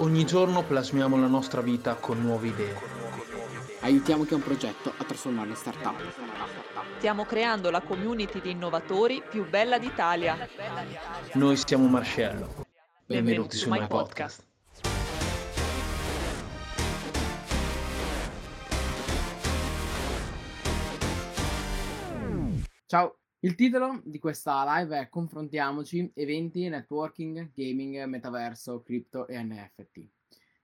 Ogni giorno plasmiamo la nostra vita con nuove idee. Aiutiamo chi ha un progetto a trasformarlo in startup. Stiamo creando la community di innovatori più bella d'Italia. Noi siamo Marcello. Benvenuti, Benvenuti su My Podcast. Ciao, il titolo di questa live è Confrontiamoci, eventi, networking, gaming, metaverso, cripto e NFT.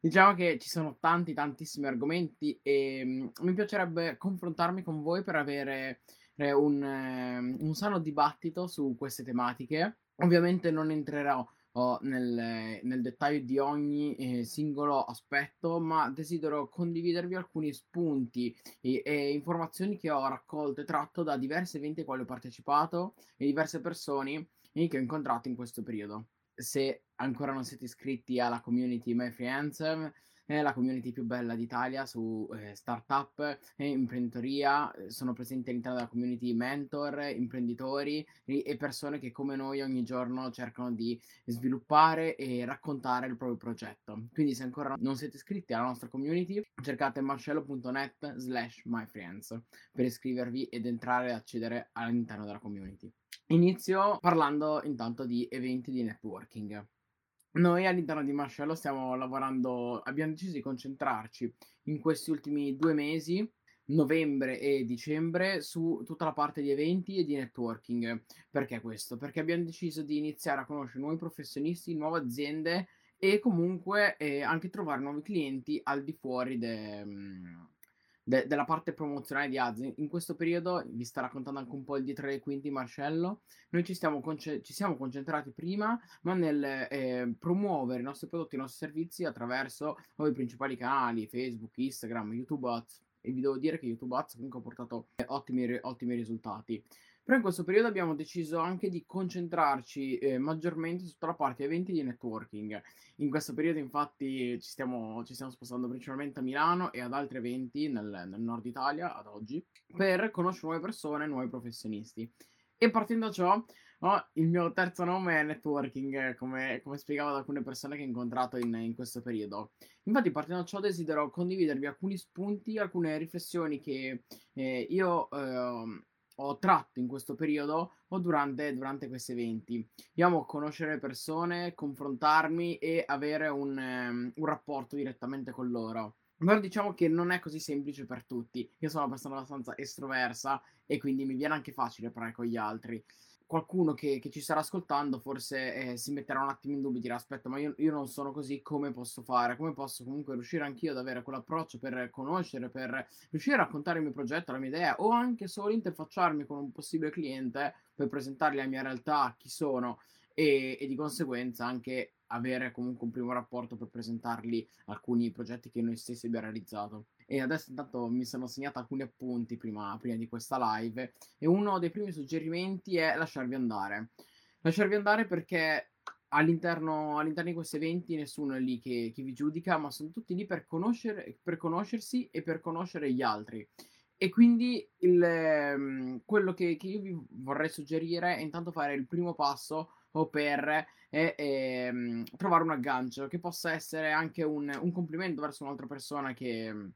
Diciamo che ci sono tanti, tantissimi argomenti e mm, mi piacerebbe confrontarmi con voi per avere eh, un, eh, un sano dibattito su queste tematiche. Ovviamente non entrerò oh, nel, nel dettaglio di ogni eh, singolo aspetto, ma desidero condividervi alcuni spunti e, e informazioni che ho raccolto e tratto da diversi eventi ai quali ho partecipato e diverse persone che ho incontrato in questo periodo. Se ancora non siete iscritti alla community My Friends, è la community più bella d'Italia su eh, startup e imprenditoria. Eh, Sono presenti all'interno della community mentor, imprenditori e persone che come noi ogni giorno cercano di sviluppare e raccontare il proprio progetto. Quindi se ancora non siete iscritti alla nostra community, cercate marcello.net slash myfriends per iscrivervi ed entrare e accedere all'interno della community. Inizio parlando intanto di eventi di networking. Noi all'interno di Marcello stiamo lavorando, abbiamo deciso di concentrarci in questi ultimi due mesi, novembre e dicembre, su tutta la parte di eventi e di networking. Perché questo? Perché abbiamo deciso di iniziare a conoscere nuovi professionisti, nuove aziende e comunque eh, anche trovare nuovi clienti al di fuori de- mm, de- della parte promozionale di Ads. In questo periodo vi sta raccontando anche un po' il dietro le quinti Marcello. Noi ci, conce- ci siamo concentrati prima, ma nel eh, promuovere i nostri prodotti i nostri servizi attraverso i principali canali, Facebook, Instagram, YouTube Ads. E vi devo dire che YouTube Ads comunque ha portato eh, ottimi, ottimi risultati. Però in questo periodo abbiamo deciso anche di concentrarci eh, maggiormente su tutta parte eventi di networking. In questo periodo, infatti, ci stiamo, ci stiamo spostando principalmente a Milano e ad altri eventi nel, nel nord Italia ad oggi per conoscere nuove persone, nuovi professionisti. E partendo da ciò, oh, il mio terzo nome è networking, eh, come, come spiegavo ad alcune persone che ho incontrato in, in questo periodo. Infatti, partendo da ciò, desidero condividervi alcuni spunti, alcune riflessioni che eh, io ehm, ho tratto in questo periodo o durante, durante questi eventi. Io amo conoscere persone, confrontarmi e avere un, ehm, un rapporto direttamente con loro. Però diciamo che non è così semplice per tutti. Io sono una persona abbastanza estroversa e quindi mi viene anche facile parlare con gli altri. Qualcuno che, che ci starà ascoltando forse eh, si metterà un attimo in dubbio e dirà aspetta ma io, io non sono così, come posso fare? Come posso comunque riuscire anch'io ad avere quell'approccio per conoscere, per riuscire a raccontare il mio progetto, la mia idea o anche solo interfacciarmi con un possibile cliente per presentargli la mia realtà, chi sono e, e di conseguenza anche avere comunque un primo rapporto per presentargli alcuni progetti che noi stessi abbiamo realizzato. E adesso intanto mi sono segnato alcuni appunti prima, prima di questa live e uno dei primi suggerimenti è lasciarvi andare. Lasciarvi andare perché all'interno, all'interno di questi eventi nessuno è lì che, che vi giudica, ma sono tutti lì per, per conoscersi e per conoscere gli altri. E quindi il, ehm, quello che, che io vi vorrei suggerire è intanto fare il primo passo o per eh, ehm, trovare un aggancio che possa essere anche un, un complimento verso un'altra persona che,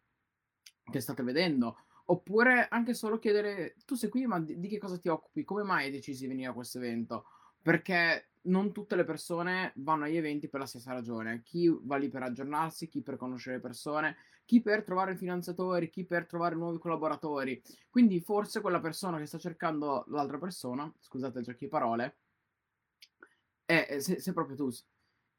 che state vedendo. Oppure anche solo chiedere, tu sei qui, ma di, di che cosa ti occupi? Come mai hai deciso di venire a questo evento? Perché non tutte le persone vanno agli eventi per la stessa ragione. Chi va lì per aggiornarsi, chi per conoscere persone, chi per trovare finanziatori, chi per trovare nuovi collaboratori. Quindi forse quella persona che sta cercando l'altra persona, scusate giochi di parole, è, sei, sei proprio tu.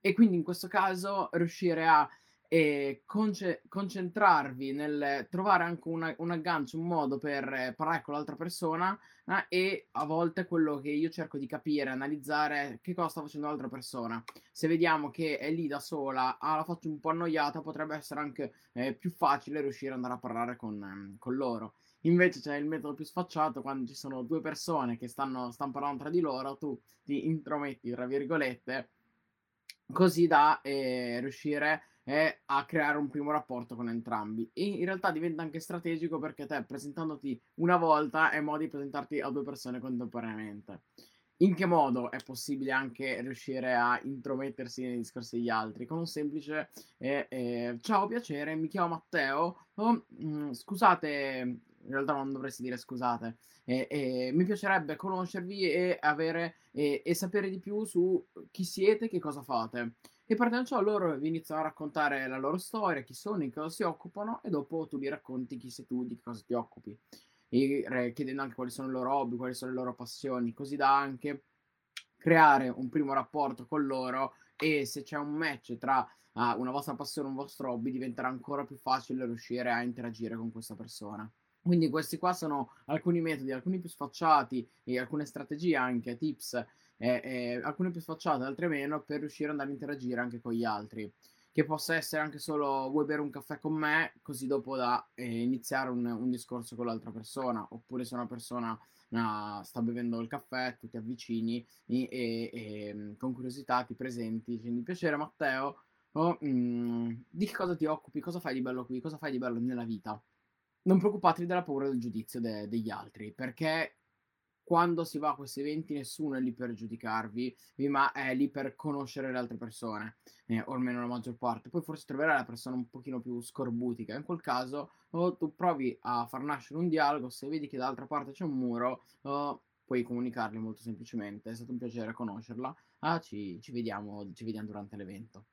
E quindi in questo caso riuscire a e conce- concentrarvi nel trovare anche una- un aggancio, un modo per eh, parlare con l'altra persona eh, e a volte quello che io cerco di capire, analizzare che cosa sta facendo l'altra persona. Se vediamo che è lì da sola, ha la faccia un po' annoiata, potrebbe essere anche eh, più facile riuscire ad andare a parlare con, ehm, con loro. Invece c'è il metodo più sfacciato quando ci sono due persone che stanno, stanno parlando tra di loro, tu ti intrometti, tra virgolette, così da eh, riuscire eh, a creare un primo rapporto con entrambi. E in realtà diventa anche strategico perché te presentandoti una volta è modo di presentarti a due persone contemporaneamente. in che modo è possibile anche riuscire a intromettersi nei discorsi degli altri? Con un semplice eh, eh, ciao, piacere, mi chiamo Matteo. Oh, mh, mm, scusate, in realtà non dovresti dire scusate. Eh, mi piacerebbe conoscervi e, avere, e sapere di più su chi siete e che cosa fate. E partendo ciò loro vi iniziano a raccontare la loro storia, chi sono, di cosa si occupano e dopo tu gli racconti chi sei tu, di cosa ti occupi e chiedendo anche quali sono i loro hobby, quali sono le loro passioni, così da anche creare un primo rapporto con loro e se c'è un match tra uh, una vostra passione e un vostro hobby diventerà ancora più facile riuscire a interagire con questa persona. Quindi questi qua sono alcuni metodi, alcuni più sfacciati e alcune strategie anche, tips, eh, eh, alcune più sfacciate, altre meno, per riuscire ad andare a interagire anche con gli altri. Che possa essere anche solo vuoi bere un caffè con me, così dopo da eh, iniziare un, un, discorso con l'altra persona, oppure se una persona uh, sta bevendo il caffè, tu ti avvicini e, e, e mm, con curiosità ti presenti, dicendo piacere Matteo, oh, mm, di che cosa ti occupi, cosa fai di bello qui, cosa fai di bello nella vita. Non preoccupatevi della paura del giudizio de- degli altri, perché quando si va a questi eventi nessuno è lì per giudicarvi, ma è lì per conoscere le altre persone, eh, o almeno la maggior parte. Poi forse troverai la persona un pochino più scorbutica. In quel caso oh, tu provi a far nascere un dialogo, se vedi che dall'altra parte c'è un muro, oh, puoi comunicargli molto semplicemente. È stato un piacere conoscerla. Ah, ci, ci, vediamo, ci vediamo durante l'evento.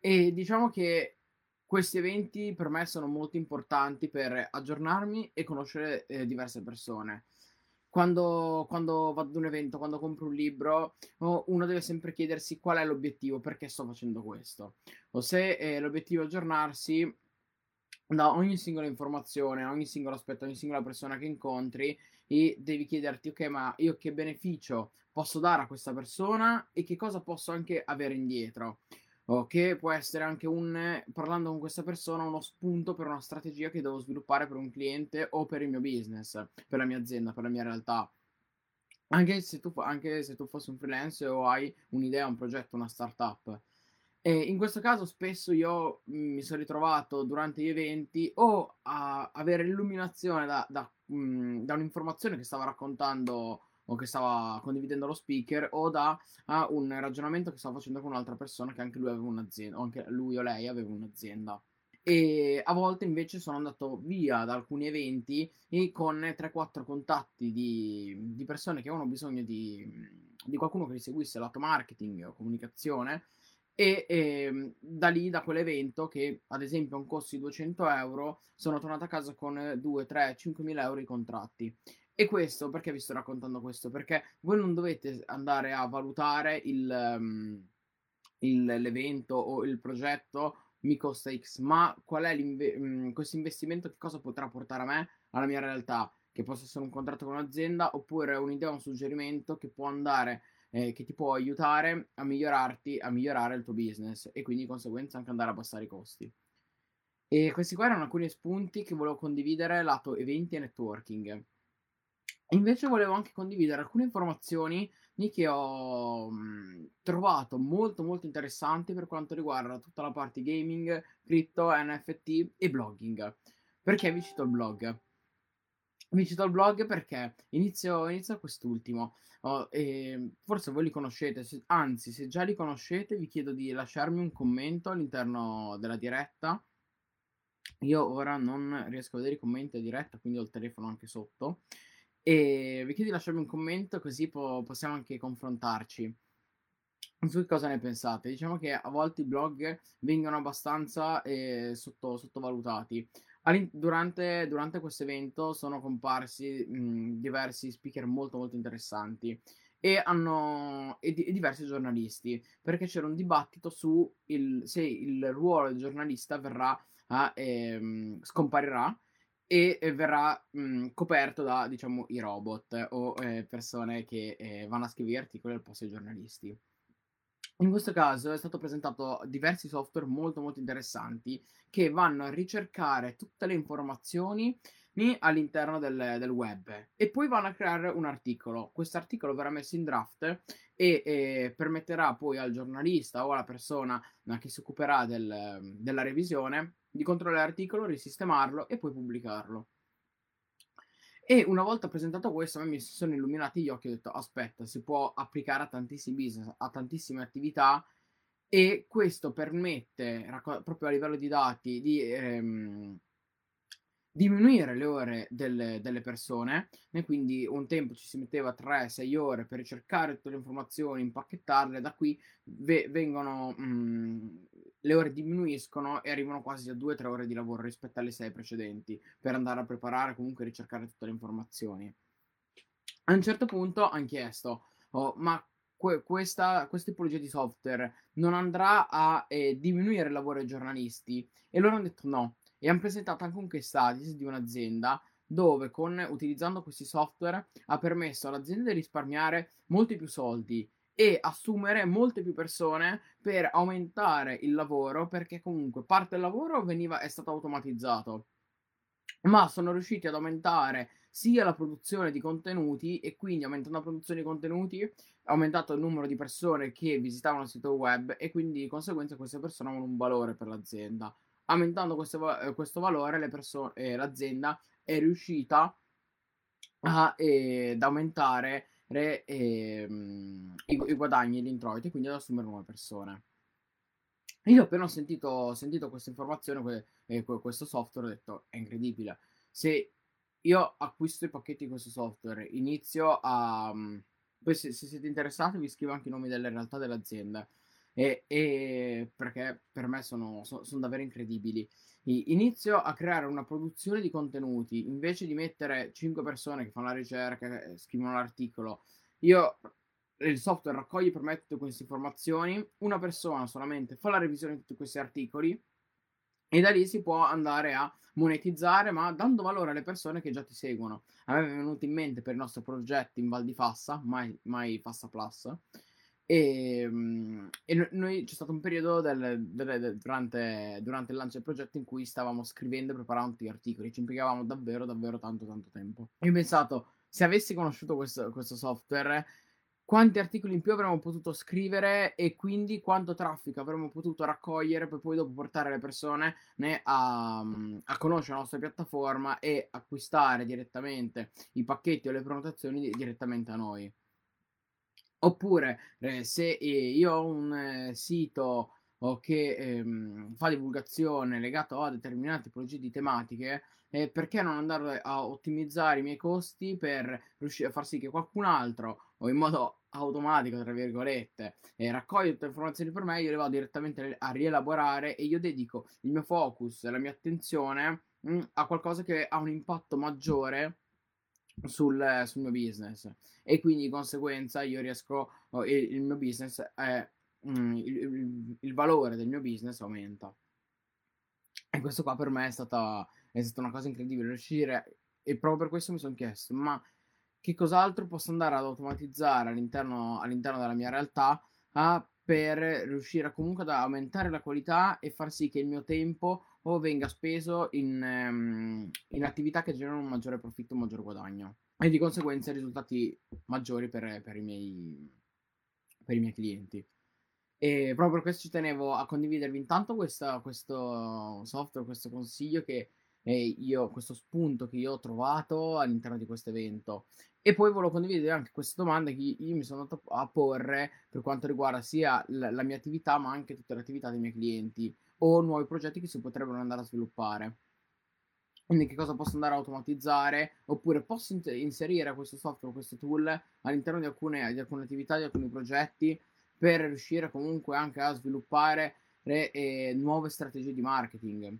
E diciamo che questi eventi per me sono molto importanti per aggiornarmi e conoscere eh, diverse persone quando, quando, vado ad un evento, quando compro un libro, uno deve sempre chiedersi qual è l'obiettivo, perché sto facendo questo. O se eh, l'obiettivo è aggiornarsi da ogni singola informazione, ogni singolo aspetto, ogni singola persona che incontri e devi chiederti, ok, ma io che beneficio posso dare a questa persona e che cosa posso anche avere indietro o che può essere anche un, parlando con questa persona, uno spunto per una strategia che devo sviluppare per un cliente o per il mio business, per la mia azienda, per la mia realtà. Anche se tu, anche se tu fossi un freelance o hai un'idea, un progetto, una startup. E in questo caso spesso io mi sono ritrovato durante gli eventi o a avere l'illuminazione da, da, mh, da un'informazione che stava raccontando o che stava condividendo lo speaker o da un ragionamento che stava facendo con un'altra persona che anche lui aveva un'azienda o anche lui o lei aveva un'azienda. E a volte invece sono andato via da alcuni eventi con 3-4 contatti di, di, persone che avevano bisogno di, di qualcuno che li seguisse lato marketing o comunicazione e, e ehm, da lì, da quell'evento che ad esempio ha un costo di 200 euro, sono tornato a casa con 2, 3, 5 mila euro di contratti e questo, perché vi sto raccontando questo? Perché voi non dovete andare a valutare il, um, il, l'evento o il progetto mi costa X, ma qual è um, questo investimento, che cosa potrà portare a me, alla mia realtà, che possa essere un contratto con un'azienda oppure un'idea, un suggerimento che può andare, eh, che ti può aiutare a migliorarti, a migliorare il tuo business e quindi di conseguenza anche andare a abbassare i costi. E questi qua erano alcuni spunti che volevo condividere lato eventi e networking. Invece volevo anche condividere alcune informazioni che ho mh, trovato molto molto interessanti per quanto riguarda tutta la parte gaming, crypto, NFT e blogging. Perché vi cito il blog? Vi cito il blog perché inizio, inizio quest'ultimo. Oh, forse voi li conoscete, se, anzi, se già li conoscete, vi chiedo di lasciarmi un commento all'interno della diretta. Io ora non riesco a vedere i commenti a diretta, quindi ho il telefono anche sotto. E vi chiedo di lasciarmi un commento così po- possiamo anche confrontarci su cosa ne pensate. Diciamo che a volte i blog vengono abbastanza eh, sotto, sottovalutati. Durante, durante, questo evento sono comparsi mh, diversi speaker molto molto interessanti e, hanno, e, e, diversi giornalisti perché c'era un dibattito su il, se il ruolo del giornalista verrà a, ehm, scomparirà e verrà mh, coperto da, diciamo, i robot o eh, persone che eh, vanno a scrivere articoli al posto dei giornalisti. In questo caso è stato presentato diversi software molto molto interessanti che vanno a ricercare tutte le informazioni all'interno del, del web e poi vanno a creare un articolo. Questo articolo verrà messo in draft e, e permetterà poi al giornalista o alla persona che si occuperà del, della revisione di controllare l'articolo, risistemarlo e poi pubblicarlo. E una volta presentato questo, a me mi sono illuminati gli occhi e ho detto: aspetta, si può applicare a tantissimi business, a tantissime attività. E questo permette, racco- proprio a livello di dati, di ehm, diminuire le ore delle, delle persone. E quindi un tempo ci si metteva 3-6 ore per ricercare tutte le informazioni, impacchettarle. Da qui ve- vengono mh, le ore diminuiscono e arrivano quasi a 2-3 ore di lavoro rispetto alle 6 precedenti per andare a preparare, comunque ricercare tutte le informazioni. A un certo punto hanno chiesto, oh, ma que- questa, questa tipologia di software non andrà a eh, diminuire il lavoro ai giornalisti? E loro hanno detto no. E hanno presentato anche un case studies di un'azienda dove con, utilizzando questi software ha permesso all'azienda di risparmiare molti più soldi e assumere molte più persone per aumentare il lavoro perché comunque parte del lavoro veniva, è stato automatizzato ma sono riusciti ad aumentare sia la produzione di contenuti e quindi aumentando la produzione di contenuti ha aumentato il numero di persone che visitavano il sito web e quindi di conseguenza queste persone hanno un valore per l'azienda. Aumentando questo, eh, questo valore le perso- eh, l'azienda è riuscita a, eh, ad aumentare re, ehm, i, i, guadagni e gli introiti, quindi ad assumere nuove persone. Io appena ho sentito, sentito questa informazione, que, eh, questo software, ho detto è incredibile. Se io acquisto i pacchetti di questo software, inizio a... Mm, poi se, se siete interessati vi scrivo anche i nomi delle realtà delle aziende. E, e perché per me sono, sono, sono davvero incredibili. Inizio a creare una produzione di contenuti invece di mettere 5 persone che fanno la ricerca, eh, scrivono l'articolo. Io il software raccoglie per me tutte queste informazioni, una persona solamente fa la revisione di tutti questi articoli e da lì si può andare a monetizzare, ma dando valore alle persone che già ti seguono. A me è venuto in mente per i nostri progetti in Val di Fassa, mai, mai Fassa Plus, e, ehm, e noi c'è stato un periodo del, del, del, durante, durante, il lancio del progetto in cui stavamo scrivendo e preparando gli articoli, ci impiegavamo davvero, davvero tanto, tanto tempo. E ho pensato, se avessi conosciuto questo, questo software, quanti articoli in più avremmo potuto scrivere e quindi quanto traffico avremmo potuto raccogliere per poi dopo portare le persone a, a, conoscere la nostra piattaforma e acquistare direttamente i pacchetti o le prenotazioni direttamente a noi. Oppure eh, se eh, io ho un eh, sito che ehm, fa divulgazione legato a determinate tipologie di tematiche, eh, perché non andare a ottimizzare i miei costi per riuscire a far sì che qualcun altro o in modo automatico, tra virgolette, eh, raccoglie tutte le informazioni per me, io le vado direttamente a rielaborare e io dedico il mio focus, la mia attenzione mh, mm, a qualcosa che ha un impatto maggiore sul, sul, mio business. E quindi di conseguenza io riesco oh, il, il, mio business è mm, il, il, il, valore del mio business aumenta. E questo qua per me è stata, è stata una cosa incredibile riuscire e proprio per questo mi sono chiesto ma che cos'altro posso andare ad automatizzare all'interno, all'interno della mia realtà ah, per riuscire comunque ad aumentare la qualità e far sì che il mio tempo o venga speso in, um, in attività che generano un maggiore profitto, un maggior guadagno e di conseguenza risultati maggiori per, per, i, miei, per i miei clienti. E proprio per questo ci tenevo a condividervi intanto questa, questo software, questo consiglio che io, questo spunto che io ho trovato all'interno di questo evento. E poi volevo condividere anche queste domande che io mi sono andato a porre per quanto riguarda sia la, la mia attività, ma anche tutte le attività dei miei clienti o nuovi progetti che si potrebbero andare a sviluppare. Quindi che cosa posso andare a automatizzare oppure posso inserire questo software, questo tool all'interno di alcune, di alcune attività, di alcuni progetti per riuscire comunque anche a sviluppare le, eh, nuove strategie di marketing.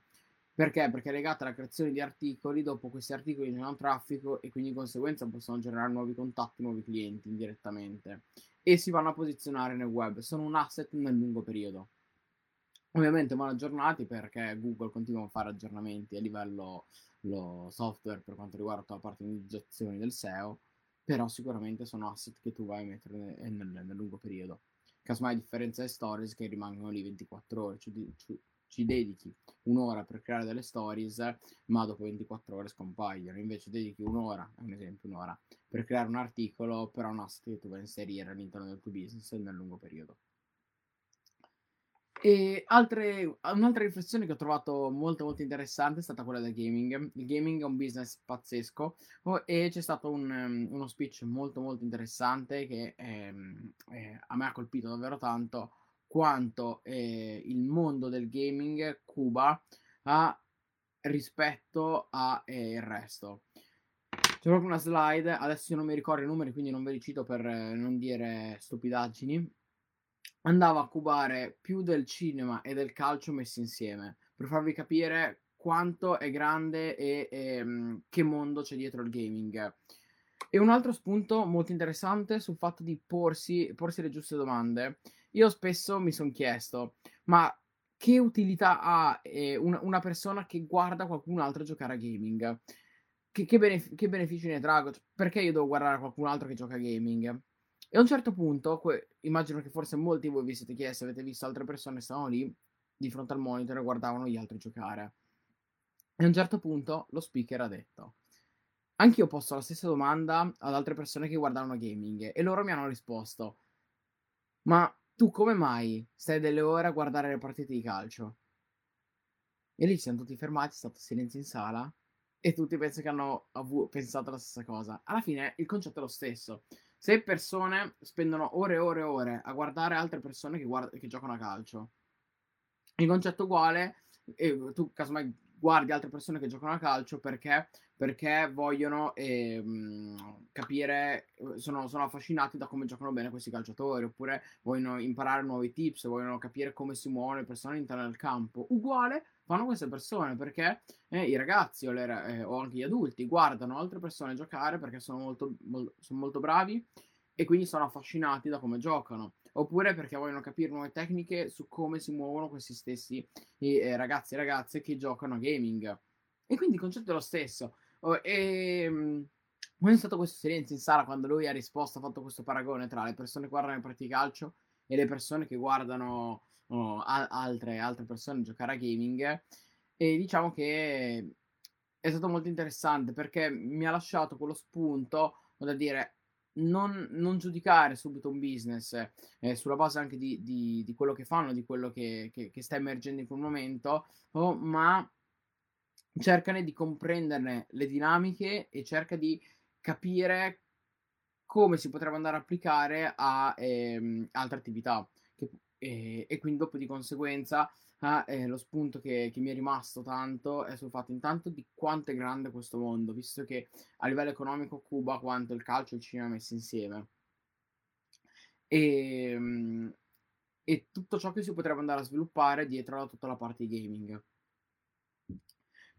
Perché? Perché è legata alla creazione di articoli, dopo questi articoli generano traffico e quindi di conseguenza possono generare nuovi contatti, nuovi clienti indirettamente e si vanno a posizionare nel web. Sono un asset nel lungo periodo. Ovviamente vanno aggiornati perché Google continua a fare aggiornamenti a livello software per quanto riguarda la parte di utilizzazione del SEO, però sicuramente sono asset che tu vai a mettere nel, nel, nel lungo periodo. Casomai a differenza delle stories che rimangono lì 24 ore, ci, ci, ci dedichi un'ora per creare delle stories, ma dopo 24 ore scompaiono. Invece dedichi un'ora, un esempio, un'ora per creare un articolo, però un asset che tu vai a inserire all'interno del tuo business nel lungo periodo. E altre, un'altra riflessione che ho trovato molto molto interessante è stata quella del gaming. Il gaming è un business pazzesco oh, e c'è stato un, um, uno speech molto molto interessante che ehm, eh, a me ha colpito davvero tanto quanto eh, il mondo del gaming Cuba ha rispetto al eh, resto. C'è proprio una slide, adesso io non mi ricordo i numeri quindi non ve li cito per eh, non dire stupidaggini, andava a cubare più del cinema e del calcio messi insieme, per farvi capire quanto è grande e, e ehm, che mondo c'è dietro il gaming. E un altro spunto molto interessante sul fatto di porsi, porsi le giuste domande. Io spesso mi sono chiesto, ma che utilità ha eh, una, una, persona che guarda qualcun altro giocare a gaming? Che, che, benef- che benefici ne trago? Perché io devo guardare qualcun altro che gioca a gaming? E a un certo punto, que- immagino che forse molti di voi vi siete chiesti, avete visto altre persone stavano lì di fronte al monitor e guardavano gli altri giocare. E a un certo punto lo speaker ha detto: Anch'io posto la stessa domanda ad altre persone che guardavano gaming e loro mi hanno risposto: Ma tu come mai stai delle ore a guardare le partite di calcio? E lì siamo tutti fermati, è stato silenzio in sala e tutti penso che hanno avu- pensato la stessa cosa. Alla fine il concetto è lo stesso. Se persone spendono ore e ore e ore a guardare altre persone che, guard- che giocano a calcio, il concetto uguale, e tu casomai guardi altre persone che giocano a calcio perché, perché vogliono eh, capire, sono, sono, affascinati da come giocano bene questi calciatori, oppure vogliono imparare nuovi tips, vogliono capire come si muovono le persone all'interno del campo. Uguale fanno queste persone perché eh, i ragazzi o, le, eh, o, anche gli adulti guardano altre persone giocare perché sono molto, mol, sono molto bravi e quindi sono affascinati da come giocano oppure perché vogliono capire nuove tecniche su come si muovono questi stessi eh, ragazzi e ragazze che giocano a gaming e quindi il concetto è lo stesso oh, e um, è stato questo silenzio in sala quando lui ha risposto ha fatto questo paragone tra le persone che guardano le partite di calcio e le persone che guardano oh, a- altre, altre persone giocare a gaming. E diciamo che è stato molto interessante perché mi ha lasciato quello spunto da dire non, non giudicare subito un business eh, sulla base anche di, di, di, quello che fanno, di quello che, che, che, sta emergendo in quel momento, oh, ma cercane di comprenderne le dinamiche e cerca di capire come si potrebbe andare a applicare a ehm, altre attività. Che e, e quindi dopo di conseguenza eh, lo spunto che, che, mi è rimasto tanto è sul fatto intanto di quanto è grande questo mondo, visto che a livello economico Cuba quanto il calcio e il cinema messi insieme. E, ehm, e tutto ciò che si potrebbe andare a sviluppare dietro a tutta la parte di gaming.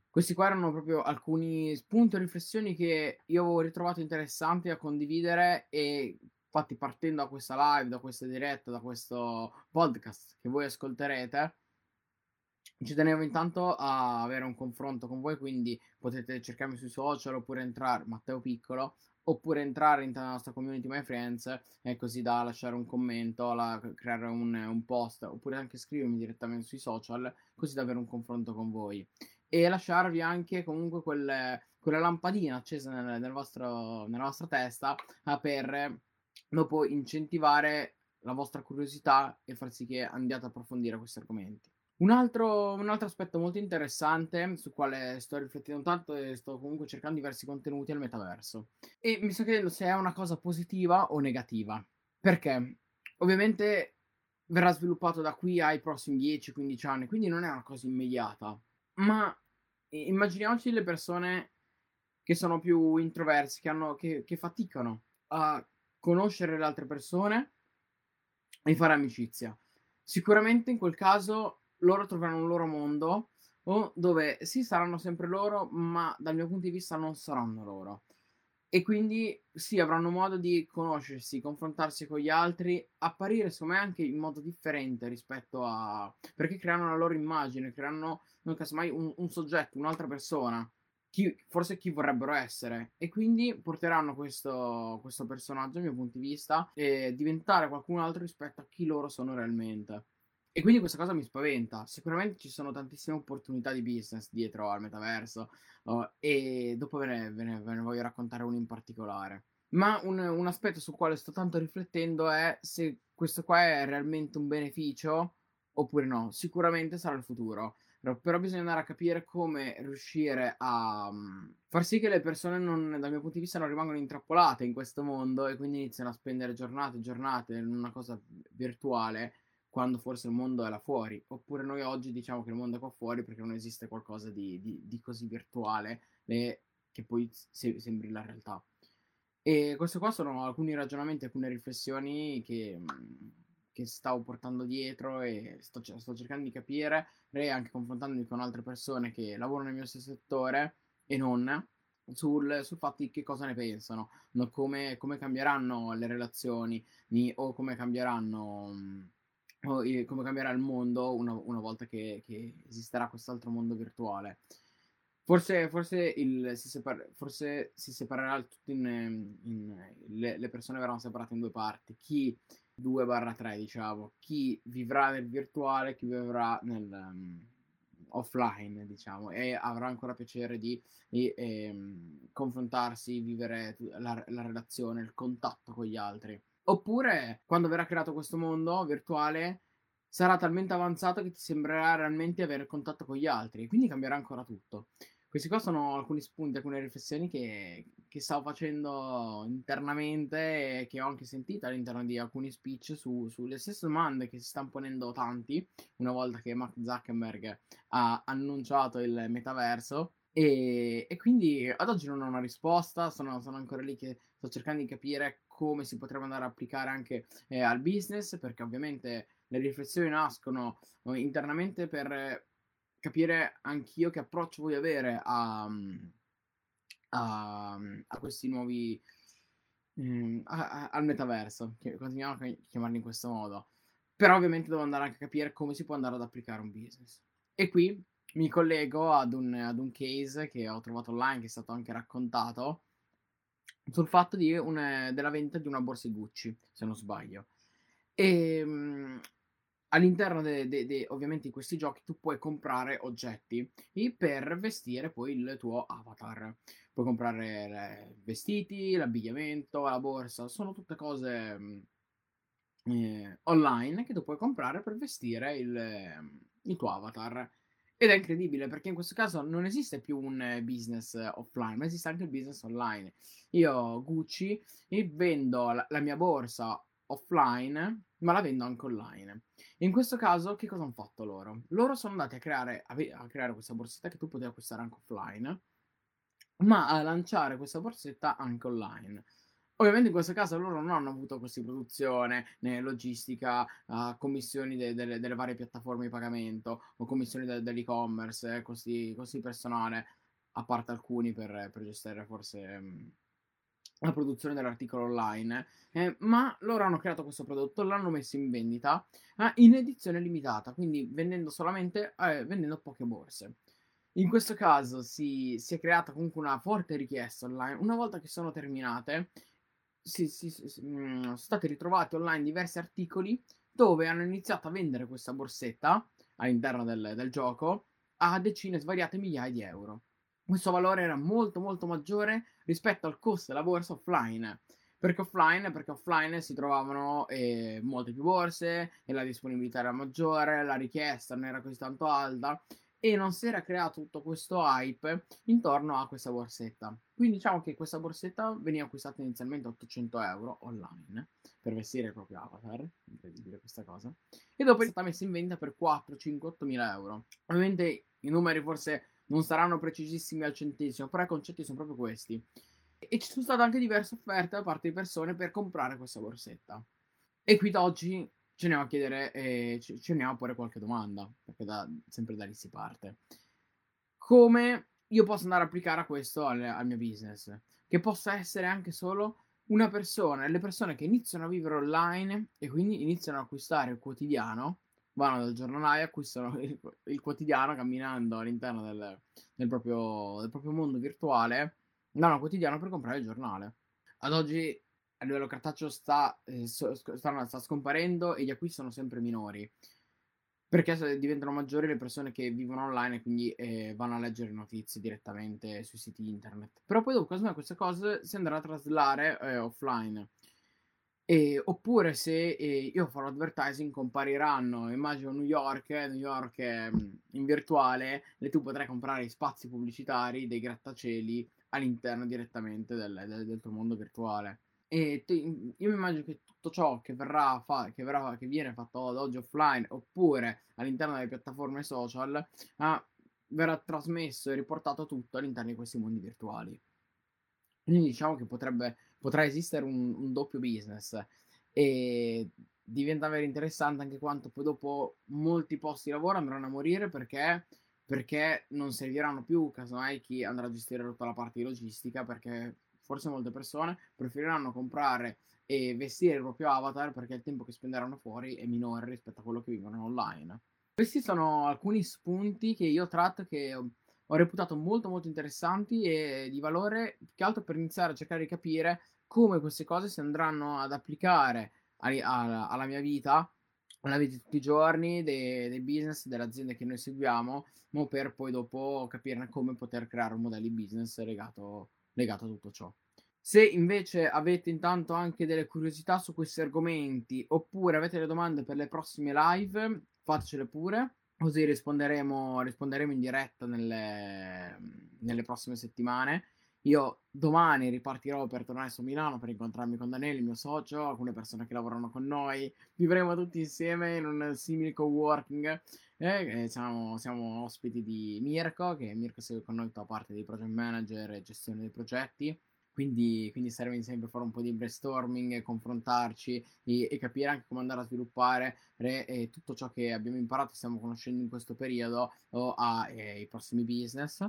Questi qua erano proprio alcuni spunti e riflessioni che io avevo ritrovato interessanti da condividere e Infatti, partendo da questa live, da questa diretta, da questo podcast che voi ascolterete, ci tenevo intanto a avere un confronto con voi, quindi potete cercarmi sui social oppure entrare, Matteo Piccolo, oppure entrare in la nostra community My Friends e così da lasciare un commento, la, creare un, un, post, oppure anche scrivermi direttamente sui social, così da avere un confronto con voi. E lasciarvi anche comunque quelle, quella lampadina accesa nel, nel vostro, nella vostra testa per dopo incentivare la vostra curiosità e far sì che andiate a approfondire questi argomenti. Un altro, un altro, aspetto molto interessante su quale sto riflettendo tanto e sto comunque cercando diversi contenuti al metaverso. E mi sto chiedendo se è una cosa positiva o negativa. Perché ovviamente verrà sviluppato da qui ai prossimi 10-15 anni, quindi non è una cosa immediata. Ma immaginiamoci le persone che sono più introversi, che, hanno, che, che faticano a conoscere le altre persone e fare amicizia. Sicuramente in quel caso loro troveranno un loro mondo dove sì saranno sempre loro, ma dal mio punto di vista non saranno loro. E quindi sì, avranno modo di conoscersi, confrontarsi con gli altri, apparire secondo me anche in modo differente rispetto a... perché creano la loro immagine, creano, non casomai, un, un soggetto, un'altra persona chi, forse chi vorrebbero essere e quindi porteranno questo, questo personaggio, dal mio punto di vista, e diventare qualcun altro rispetto a chi loro sono realmente. E quindi questa cosa mi spaventa. Sicuramente ci sono tantissime opportunità di business dietro al metaverso uh, e dopo ve ne, ve, ne, ve ne, voglio raccontare uno in particolare. Ma un, un aspetto sul quale sto tanto riflettendo è se questo qua è realmente un beneficio oppure no? Sicuramente sarà il futuro. Però bisogna andare a capire come riuscire a um, far sì che le persone, non, dal mio punto di vista, non rimangano intrappolate in questo mondo e quindi iniziano a spendere giornate e giornate in una cosa virtuale quando forse il mondo è là fuori. Oppure noi oggi diciamo che il mondo è qua fuori perché non esiste qualcosa di, di, di così virtuale e che poi se, sembri la realtà. E questi qua sono alcuni ragionamenti, alcune riflessioni che, che stavo portando dietro e sto, sto, cercando di capire e anche confrontandomi con altre persone che lavorano nel mio stesso settore e non sul, sul fatto di che cosa ne pensano, no, come, come, cambieranno le relazioni o come cambieranno o come cambierà il mondo una, una volta che, che esisterà quest'altro mondo virtuale. Forse, forse, il, si, separ- forse si separerà tutto in, in le, le, persone verranno separate in due parti. Chi 2-3, diciamo, chi vivrà nel virtuale, chi vivrà nel um, offline, diciamo, e avrà ancora piacere di, di ehm, confrontarsi, vivere la, la relazione, il contatto con gli altri. Oppure, quando verrà creato questo mondo virtuale, sarà talmente avanzato che ti sembrerà realmente avere contatto con gli altri, quindi cambierà ancora tutto. Questi qua sono alcuni spunti, alcune riflessioni che, che stavo facendo internamente e che ho anche sentito all'interno di alcuni speech su, sulle stesse domande che si stanno ponendo tanti una volta che Mark Zuckerberg ha annunciato il metaverso. E, e quindi ad oggi non ho una risposta, sono, sono ancora lì che sto cercando di capire come si potrebbe andare a applicare anche eh, al business, perché ovviamente le riflessioni nascono eh, internamente per capire anch'io che approccio voglio avere a, a, a questi nuovi mm, a, a, al metaverso, che continuiamo a chiamarli in questo modo. Però ovviamente devo andare anche a capire come si può andare ad applicare un business. E qui mi collego ad un, ad un case che ho trovato online, che è stato anche raccontato, sul fatto un, della vendita di una borsa Gucci, se non sbaglio. E ehm, all'interno de, de, de, ovviamente di questi giochi tu puoi comprare oggetti per vestire poi il tuo avatar. Puoi comprare vestiti, l'abbigliamento, la borsa, sono tutte cose mm, eh, online che tu puoi comprare per vestire il, il tuo avatar. Ed è incredibile perché in questo caso non esiste più un business offline, ma esiste anche il business online. Io Gucci vendo la, la mia borsa offline, ma la vendo anche online. In questo caso, che cosa hanno fatto loro? Loro sono andati a creare, a creare questa borsetta che tu potevi acquistare anche offline, ma a lanciare questa borsetta anche online. Ovviamente in questo caso loro non hanno avuto di produzione, né logistica, uh, commissioni de- de- delle varie piattaforme di pagamento o commissioni de- dell'e-commerce, eh, costi, costi personale, a parte alcuni per, per gestire forse um, la produzione dell'articolo online. Eh, ma loro hanno creato questo prodotto, l'hanno messo in vendita eh, in edizione limitata, quindi vendendo solamente eh, vendendo poche borse. In questo caso si, si, è creata comunque una forte richiesta online. Una volta che sono terminate, si, si, mm, sono stati ritrovati online diversi articoli dove hanno iniziato a vendere questa borsetta all'interno del, del gioco a decine svariate migliaia di euro. Questo valore era molto molto maggiore rispetto al costo della borsa offline. Perché offline? Perché offline si trovavano eh, molte più borse e la disponibilità era maggiore, la richiesta non era così tanto alta e non si era creato tutto questo hype intorno a questa borsetta. Quindi diciamo che questa borsetta veniva acquistata inizialmente a 800 euro online per vestire il proprio avatar, incredibile questa cosa, e dopo è stata messa in vendita per 4, 5, 8 mila euro. Ovviamente i numeri forse non saranno precisissimi al centesimo, però i concetti sono proprio questi. E ci sono state anche diverse offerte da parte di persone per comprare questa borsetta. E qui da oggi ci andiamo a chiedere, eh, ci, ci andiamo a porre qualche domanda, perché da, sempre da lì si parte. Come io posso andare a applicare a questo al, al mio business? Che possa essere anche solo una persona, le persone che iniziano a vivere online e quindi iniziano a acquistare il quotidiano, vanno dal giornale, acquistano il, il quotidiano camminando all'interno del, del, proprio, del proprio mondo virtuale, vanno al quotidiano per comprare il giornale. Ad oggi a livello cartaceo sta, eh, sta, sta, scomparendo e gli acquisti sono sempre minori. Perché diventano maggiori le persone che vivono online e quindi eh, vanno a leggere notizie direttamente sui siti internet. Però poi dopo queste cose si andrà a traslare eh, offline. E, oppure se eh, io farò advertising compariranno, immagino New York, New York eh, in virtuale, e tu potrai comprare spazi pubblicitari dei grattacieli all'interno direttamente del, del, del tuo mondo virtuale. E te, io mi immagino che tutto ciò che verrà, fa, che, verrà, che viene fatto ad oggi offline oppure all'interno delle piattaforme social ah, verrà trasmesso e riportato tutto all'interno di questi mondi virtuali. Quindi diciamo che potrebbe, potrà esistere un, un doppio business e diventa davvero interessante anche quanto poi dopo molti posti di lavoro andranno a morire perché, perché non serviranno più, casomai chi andrà a gestire tutta la parte di logistica perché forse molte persone preferiranno comprare e vestire il proprio avatar perché il tempo che spenderanno fuori è minore rispetto a quello che vivono online. Questi sono alcuni spunti che io tratto che ho reputato molto molto interessanti e di valore più che altro per iniziare a cercare di capire come queste cose si andranno ad applicare a, a, alla mia vita, alla vita di tutti i giorni, dei, dei business, delle aziende che noi seguiamo, ma per poi dopo capire come poter creare un modello di business legato, legato a tutto ciò. Se invece avete intanto anche delle curiosità su questi argomenti oppure avete delle domande per le prossime live, fatecele pure. Così risponderemo, risponderemo in diretta nelle, nelle, prossime settimane. Io domani ripartirò per tornare su Milano per incontrarmi con Daniele, il mio socio, alcune persone che lavorano con noi. Vivremo tutti insieme in un simile co-working. Eh, eh, siamo, siamo, ospiti di Mirko, che Mirko segue con noi tutta parte di project manager e gestione dei progetti. Quindi, quindi serve per fare un po' di brainstorming, confrontarci e, e capire anche come andare a sviluppare re, tutto ciò che abbiamo imparato e stiamo conoscendo in questo periodo o ai eh, prossimi business.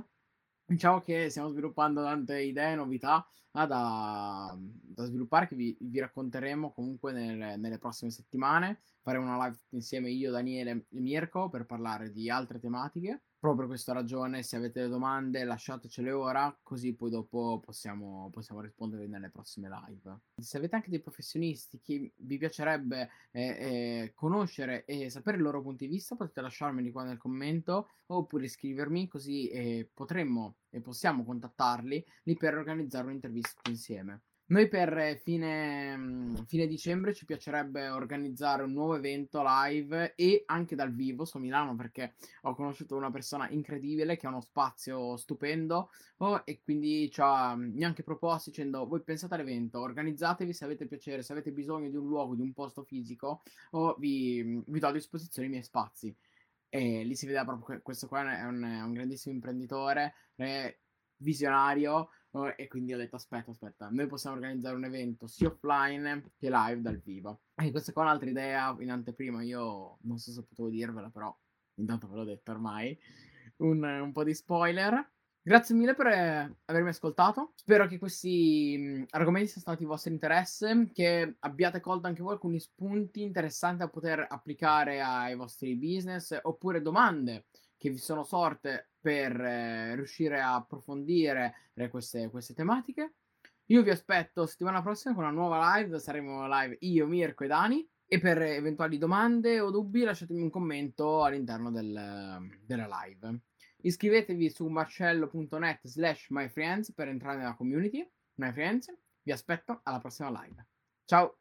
Diciamo che stiamo sviluppando tante idee, novità ah, da, da, sviluppare che vi, vi racconteremo comunque nelle, nelle, prossime settimane. Faremo una live insieme io, Daniele e Mirko per parlare di altre tematiche. Proprio per questa ragione, se avete domande, lasciatecele ora, così poi dopo possiamo, possiamo rispondervi nelle prossime live. Se avete anche dei professionisti che vi piacerebbe eh, eh, conoscere e sapere il loro punto di vista, potete lasciarmeli qua nel commento oppure scrivermi, così eh, potremmo e possiamo contattarli lì per organizzare un'intervista insieme. Noi per fine, mm, fine, dicembre ci piacerebbe organizzare un nuovo evento live e anche dal vivo su Milano perché ho conosciuto una persona incredibile che ha uno spazio stupendo oh, e quindi ci ha neanche proposto dicendo voi pensate all'evento, organizzatevi se avete piacere, se avete bisogno di un luogo, di un posto fisico o vi, vi do a disposizione i miei spazi. E lì si vede proprio che questo qua è un, è un grandissimo imprenditore, è visionario e quindi ho detto aspetta, aspetta, noi possiamo organizzare un evento sia offline che live dal vivo. E questa qua è un'altra idea in anteprima, io non so se potevo dirvela, però intanto ve l'ho detto ormai, un, un po' di spoiler. Grazie mille per avermi ascoltato. Spero che questi argomenti siano stati di vostro interesse, che abbiate colto anche voi alcuni spunti interessanti da poter applicare ai vostri business oppure domande che vi sono sorte per eh, riuscire a approfondire eh, queste, queste tematiche. Io vi aspetto settimana prossima con una nuova live, saremo live io, Mirko e Dani. E per eventuali domande o dubbi lasciatemi un commento all'interno del, della live. Iscrivetevi su marcello.net slash myfriends per entrare nella community. MyFriends, vi aspetto alla prossima live. Ciao!